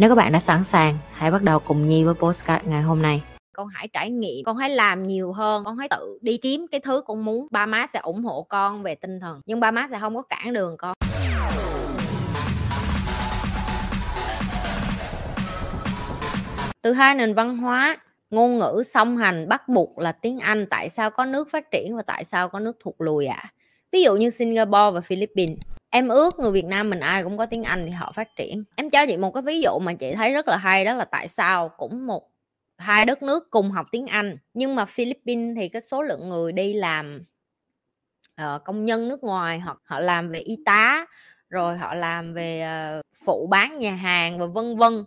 Nếu các bạn đã sẵn sàng, hãy bắt đầu cùng Nhi với postcard ngày hôm nay. con hãy trải nghiệm con hãy làm nhiều hơn con hãy tự đi kiếm cái thứ con muốn ba má sẽ ủng hộ con về tinh thần nhưng ba má sẽ không có cản đường con từ hai nền văn hóa ngôn ngữ song hành bắt buộc là tiếng Anh tại sao có nước phát triển và tại sao có nước thụt lùi ạ à? ví dụ như Singapore và Philippines em ước người Việt Nam mình ai cũng có tiếng Anh thì họ phát triển. Em cho chị một cái ví dụ mà chị thấy rất là hay đó là tại sao cũng một hai đất nước cùng học tiếng Anh nhưng mà Philippines thì cái số lượng người đi làm uh, công nhân nước ngoài hoặc họ làm về y tá rồi họ làm về uh, phụ bán nhà hàng và vân vân.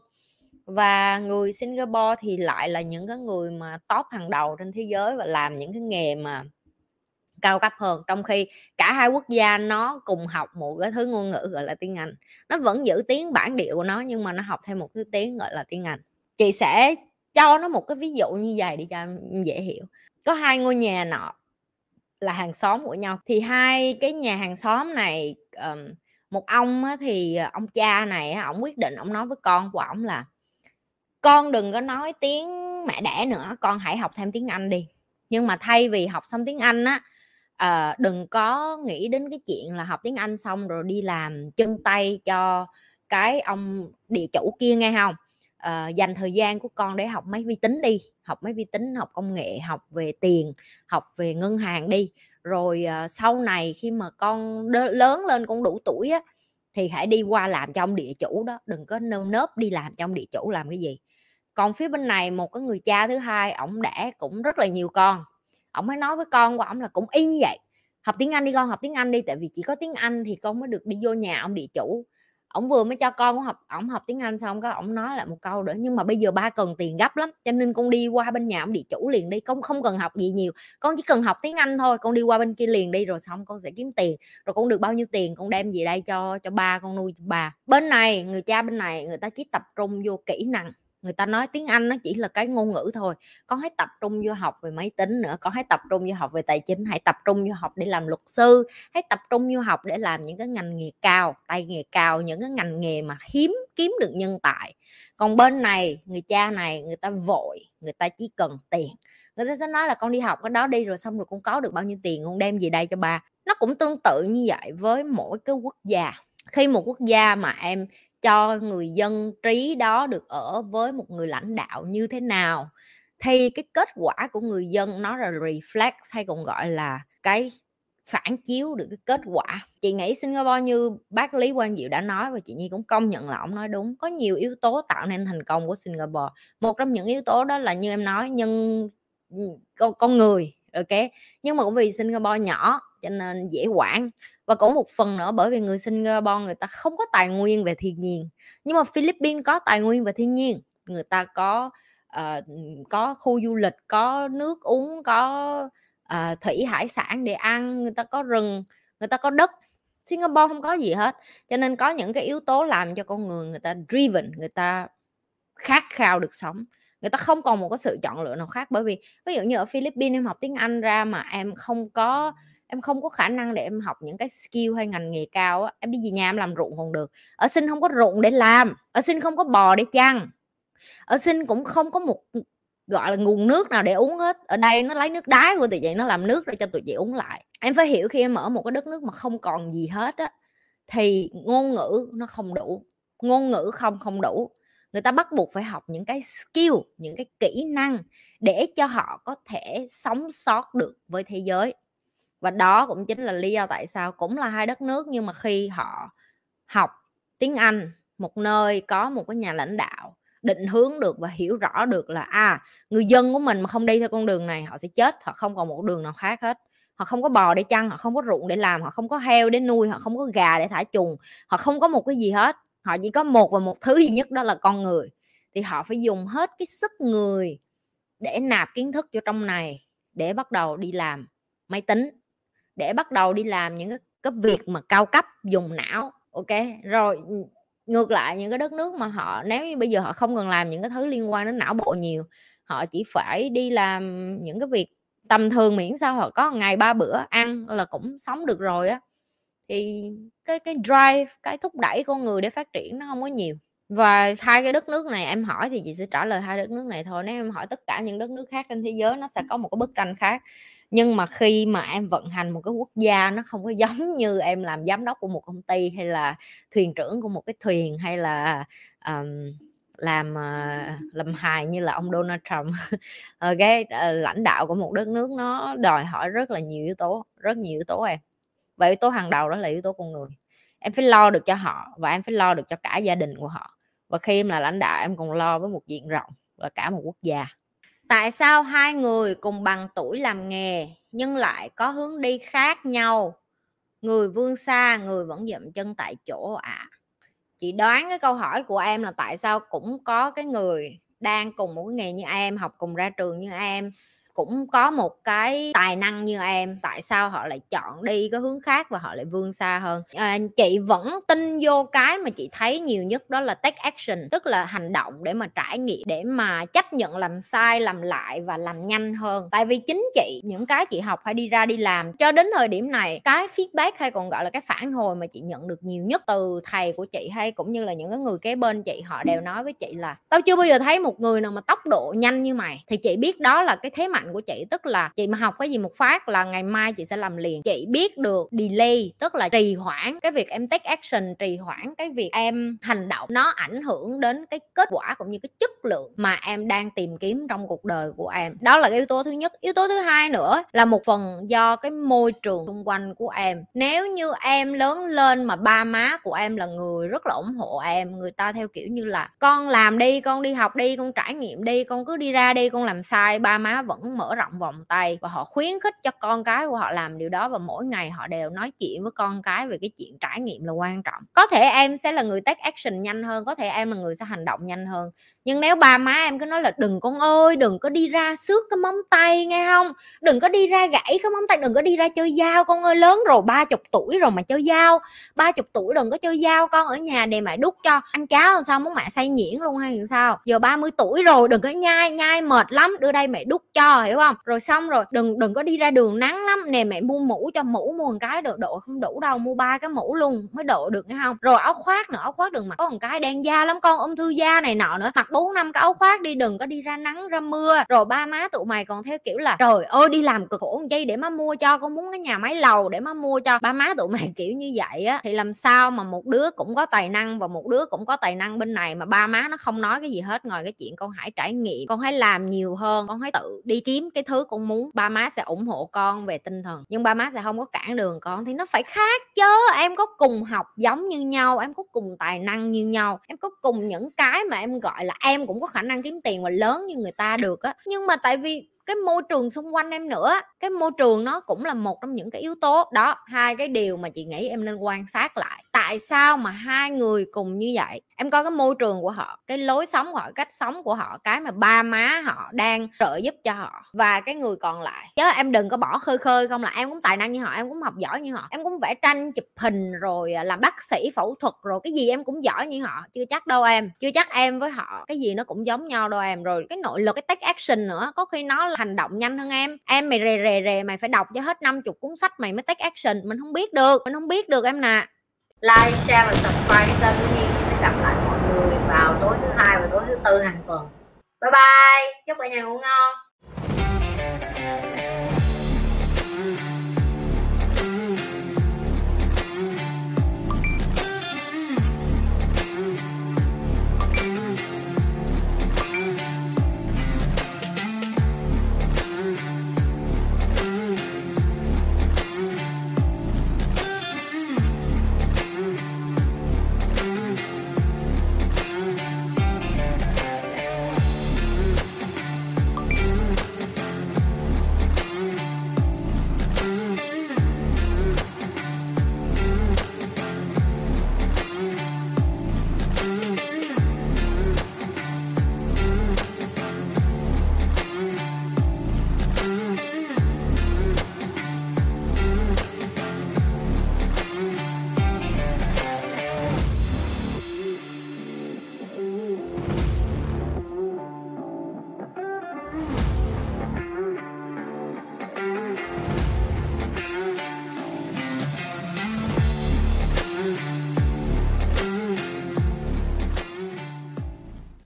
Và người Singapore thì lại là những cái người mà top hàng đầu trên thế giới và làm những cái nghề mà cao cấp hơn trong khi cả hai quốc gia nó cùng học một cái thứ ngôn ngữ gọi là tiếng Anh. Nó vẫn giữ tiếng bản địa của nó nhưng mà nó học thêm một thứ tiếng gọi là tiếng Anh. Chị sẽ cho nó một cái ví dụ như vậy để cho dễ hiểu. Có hai ngôi nhà nọ là hàng xóm của nhau. Thì hai cái nhà hàng xóm này um, một ông thì ờ, ông cha này ông quyết định ông nói với con của ông là con đừng có nói tiếng mẹ đẻ nữa con hãy học thêm tiếng anh đi. Nhưng mà thay vì học xong tiếng anh á à, đừng có nghĩ đến cái chuyện là học tiếng anh xong rồi đi làm chân tay cho cái ông địa chủ kia nghe không à, ờ, dành thời gian của con để học máy vi tính đi học máy vi tính học công nghệ học về tiền học về ngân hàng đi. Rồi à, sau này khi mà con đ- lớn lên con đủ tuổi á thì hãy đi qua làm cho ông địa chủ đó đừng có nơm nớp đi làm cho ông địa chủ làm cái gì. Còn phía bên này một cái người cha thứ hai ổng đẻ cũng rất là nhiều con ông mới nói với con của ông là cũng y như vậy. Học tiếng anh đi con, học tiếng anh đi, tại vì chỉ có tiếng anh thì con mới được đi vô nhà ông địa chủ. Ông vừa mới cho con học ông học tiếng anh xong cái ông nói lại một câu nữa, nhưng mà bây giờ ba cần tiền gấp lắm, cho nên con đi qua bên nhà ông địa chủ liền đi, con không cần học gì nhiều, con chỉ cần học tiếng anh thôi, con đi qua bên kia liền đi, rồi xong con sẽ kiếm tiền, rồi con được bao nhiêu tiền con đem về đây cho cho ba con nuôi bà. Bên này, người cha bên này, người ta chỉ tập trung vô kỹ năng người ta nói tiếng Anh nó chỉ là cái ngôn ngữ thôi con hãy tập trung vô học về máy tính nữa con hãy tập trung vô học về tài chính, hãy tập trung vô học để làm luật sư, hãy tập trung vô học để làm những cái ngành nghề cao tay nghề cao, những cái ngành nghề mà hiếm kiếm được nhân tài. Còn bên này, người cha này, người ta vội, người ta chỉ cần tiền. Người ta sẽ nói là con đi học cái đó đi rồi xong rồi con có được bao nhiêu tiền, con đem gì đây cho ba. Nó cũng tương tự như vậy với mỗi cái quốc gia. Khi một quốc gia mà em cho người dân trí đó được ở với một người lãnh đạo như thế nào. Thì cái kết quả của người dân nó là reflect hay còn gọi là cái phản chiếu được cái kết quả. Chị nghĩ Singapore như bác Lý Quang Diệu đã nói và chị Nhi cũng công nhận là ông nói đúng có nhiều yếu tố tạo nên thành công của Singapore. Một trong những yếu tố đó là như em nói nhân ừ, con, con người ok? Nhưng mà cũng vì Singapore nhỏ cho nên dễ quản và cũng một phần nữa bởi vì người Singapore người ta không có tài nguyên về thiên nhiên. Nhưng mà Philippines có tài nguyên về thiên nhiên. Người ta có uh, có khu du lịch có nước uống có uh, thủy hải sản để ăn người ta có rừng người ta có đất. Singapore không có gì hết. Cho nên có những cái yếu tố làm cho con người người ta driven người ta khát khao được sống. Người ta không còn một cái sự chọn lựa nào khác bởi vì ví dụ như ở Philippines em học tiếng Anh ra mà em không có em không có khả năng để em học những cái skill hay ngành nghề cao á. Em đi về nhà em làm ruộng còn được. Ở sinh không có ruộng để làm. Ở sinh không có bò để chăn. Ở sinh cũng không có một, gọi là, nguồn nước nào để uống hết. Ở đây nó lấy nước đái của tụi chị, nó làm nước ra cho tụi chị uống lại. Em phải hiểu khi em ở một cái đất nước mà không còn gì hết á, thì ngôn ngữ nó không đủ. Ngôn ngữ không không đủ. Người ta bắt buộc phải học những cái skill, những cái kỹ năng để cho họ có thể sống sót được với thế giới và đó cũng chính là lý do tại sao cũng là hai đất nước, nhưng mà khi họ học tiếng Anh một nơi, có một cái nhà lãnh đạo định hướng được và hiểu rõ được là à người dân của mình mà không đi theo con đường này, họ sẽ chết, họ không còn một đường nào khác hết. Họ không có bò để chăn, họ không có ruộng để làm, họ không có heo để nuôi, họ không có gà để thả chuồng, họ không có một cái gì hết. Họ chỉ có một và một thứ duy nhất đó là con người. Thì họ phải dùng hết cái sức người để nạp kiến thức vô trong này để bắt đầu đi làm máy tính để bắt đầu đi làm những cái, cái việc mà cao cấp dùng não ok? Rồi ừ, ngược lại những cái đất nước mà họ nếu như bây giờ họ không cần làm những cái thứ liên quan đến não bộ nhiều họ chỉ phải đi làm những cái việc tầm thường miễn sao họ có ngày ba bữa ăn là cũng sống được rồi á. Thì cái cái drive cái thúc đẩy con người để phát triển nó không có nhiều. Và hai cái đất nước này em hỏi thì chị sẽ trả lời hai đất nước này thôi. Nếu em hỏi tất cả những đất nước khác trên thế giới nó sẽ có một cái bức tranh khác nhưng mà khi mà em vận hành một cái quốc gia nó không có giống như em làm giám đốc của một công ty hay là thuyền trưởng của một cái thuyền hay là um, làm uh, làm hài như là ông Donald Trump. Ờ, cái uh, lãnh đạo của một đất nước nó đòi hỏi rất là nhiều yếu tố rất nhiều yếu tố em. Và yếu tố hàng đầu đó là yếu tố con người. Em phải lo được cho họ và em phải lo được cho cả gia đình của họ. Và khi em là lãnh đạo em còn lo với một diện rộng là cả một quốc gia tại sao hai người cùng bằng tuổi làm nghề nhưng lại có hướng đi khác nhau người vươn xa, người vẫn dậm chân tại chỗ ạ à? chị đoán cái câu hỏi của em là tại sao cũng có cái người đang cùng một cái nghề như em, học cùng ra trường như em cũng có một cái tài năng như em tại sao họ lại chọn đi cái hướng khác và họ lại vươn xa hơn. À, chị vẫn tin vô cái mà chị thấy nhiều nhất đó là take action tức là hành động để mà trải nghiệm để mà chấp nhận làm sai làm lại và làm nhanh hơn. Tại vì chính chị những cái chị học hay đi ra đi làm cho đến thời điểm này cái feedback hay còn gọi là cái phản hồi mà chị nhận được nhiều nhất từ thầy của chị hay cũng như là những cái người kế bên chị họ đều nói với chị là tao chưa bao giờ thấy một người nào mà tốc độ nhanh như mày. Thì chị biết đó là cái thế mạnh của chị, tức là chị mà học cái gì một phát là ngày mai chị sẽ làm liền. Chị biết được delay, tức là trì hoãn cái việc em take action, trì hoãn cái việc em hành động. Nó ảnh hưởng đến cái kết quả cũng như cái chất lượng mà em đang tìm kiếm trong cuộc đời của em. Đó là cái yếu tố thứ nhất. Yếu tố thứ hai nữa là một phần do cái môi trường xung quanh của em. Nếu như em lớn lên mà ba má của em là người rất là ủng hộ em, người ta theo kiểu như là con làm đi, con đi học đi, con trải nghiệm đi, con cứ đi ra đi, con làm sai ba má vẫn mở rộng vòng tay và họ khuyến khích cho con cái của họ làm điều đó và mỗi ngày họ đều nói chuyện với con cái về cái chuyện trải nghiệm là quan trọng. Có thể em sẽ là người take action nhanh hơn, có thể em là người sẽ hành động nhanh hơn nhưng nếu ba má em cứ nói là đừng con ơi, đừng có đi ra xước cái móng tay nghe không? Đừng có đi ra gãy cái móng tay, đừng có đi ra chơi dao, con ơi, lớn rồi, ba chục tuổi rồi mà chơi dao, ba chục tuổi đừng có chơi dao, con ở nhà để mẹ đút cho ăn cháo làm sao muốn mẹ say nhuyễn luôn hay làm sao? Giờ 30 tuổi rồi, đừng có nhai nhai mệt lắm, đưa đây mẹ đút cho, hiểu không? Rồi xong rồi, đừng đừng có đi ra đường nắng lắm, nè mẹ mua mũ cho, mũ mua một cái được độ không đủ đâu, mua ba cái mũ luôn mới độ được, nghe không? Rồi áo khoác nữa, áo khoác đừng mặc, có một cái đen da lắm, con ung thư da này nọ nữa, mặc bốn năm cái áo khoác đi, đừng có đi ra nắng, ra mưa. Rồi ba má tụi mày còn theo kiểu là, trời ơi, đi làm cực khổ dây để má mua cho, con muốn cái nhà máy lầu để má mua cho. Ba má tụi mày kiểu như vậy á. Thì làm sao mà một đứa cũng có tài năng và một đứa cũng có tài năng bên này mà ba má nó không nói cái gì hết ngoài cái chuyện con hãy trải nghiệm, con hãy làm nhiều hơn, con hãy tự đi kiếm cái thứ con muốn. Ba má sẽ ủng hộ con về tinh thần, nhưng ba má sẽ không có cản đường con. Thì nó phải khác chứ em có cùng học giống như nhau, em có cùng tài năng như nhau, em có cùng những cái mà em gọi là em cũng có khả năng kiếm tiền và lớn như người ta được á. Nhưng mà tại vì cái môi trường xung quanh em nữa cái môi trường nó cũng là một trong những cái yếu tố. Đó, hai cái điều mà chị nghĩ em nên quan sát lại tại sao mà hai người cùng như vậy? Em coi cái môi trường của họ, cái lối sống của họ, cách sống của họ, cái mà ba má họ đang trợ giúp cho họ và cái người còn lại. Chứ em đừng có bỏ khơi khơi không là em cũng tài năng như họ, em cũng học giỏi như họ, em cũng vẽ tranh chụp hình rồi à, làm bác sĩ phẫu thuật rồi, cái gì em cũng giỏi như họ, chưa chắc đâu em. Chưa chắc em với họ, cái gì nó cũng giống nhau đâu em. Rồi cái nội lực, cái take action nữa, có khi nó là hành động nhanh hơn em. Em mày rề rề rề mày phải đọc cho hết năm chục cuốn sách mày mới take action, mình không biết được, mình không biết được em nè like, share và subscribe kênh của Nhi. Sẽ gặp lại mọi người vào tối thứ hai và tối thứ tư hàng tuần. Bye bye. Chúc cả nhà ngủ ngon.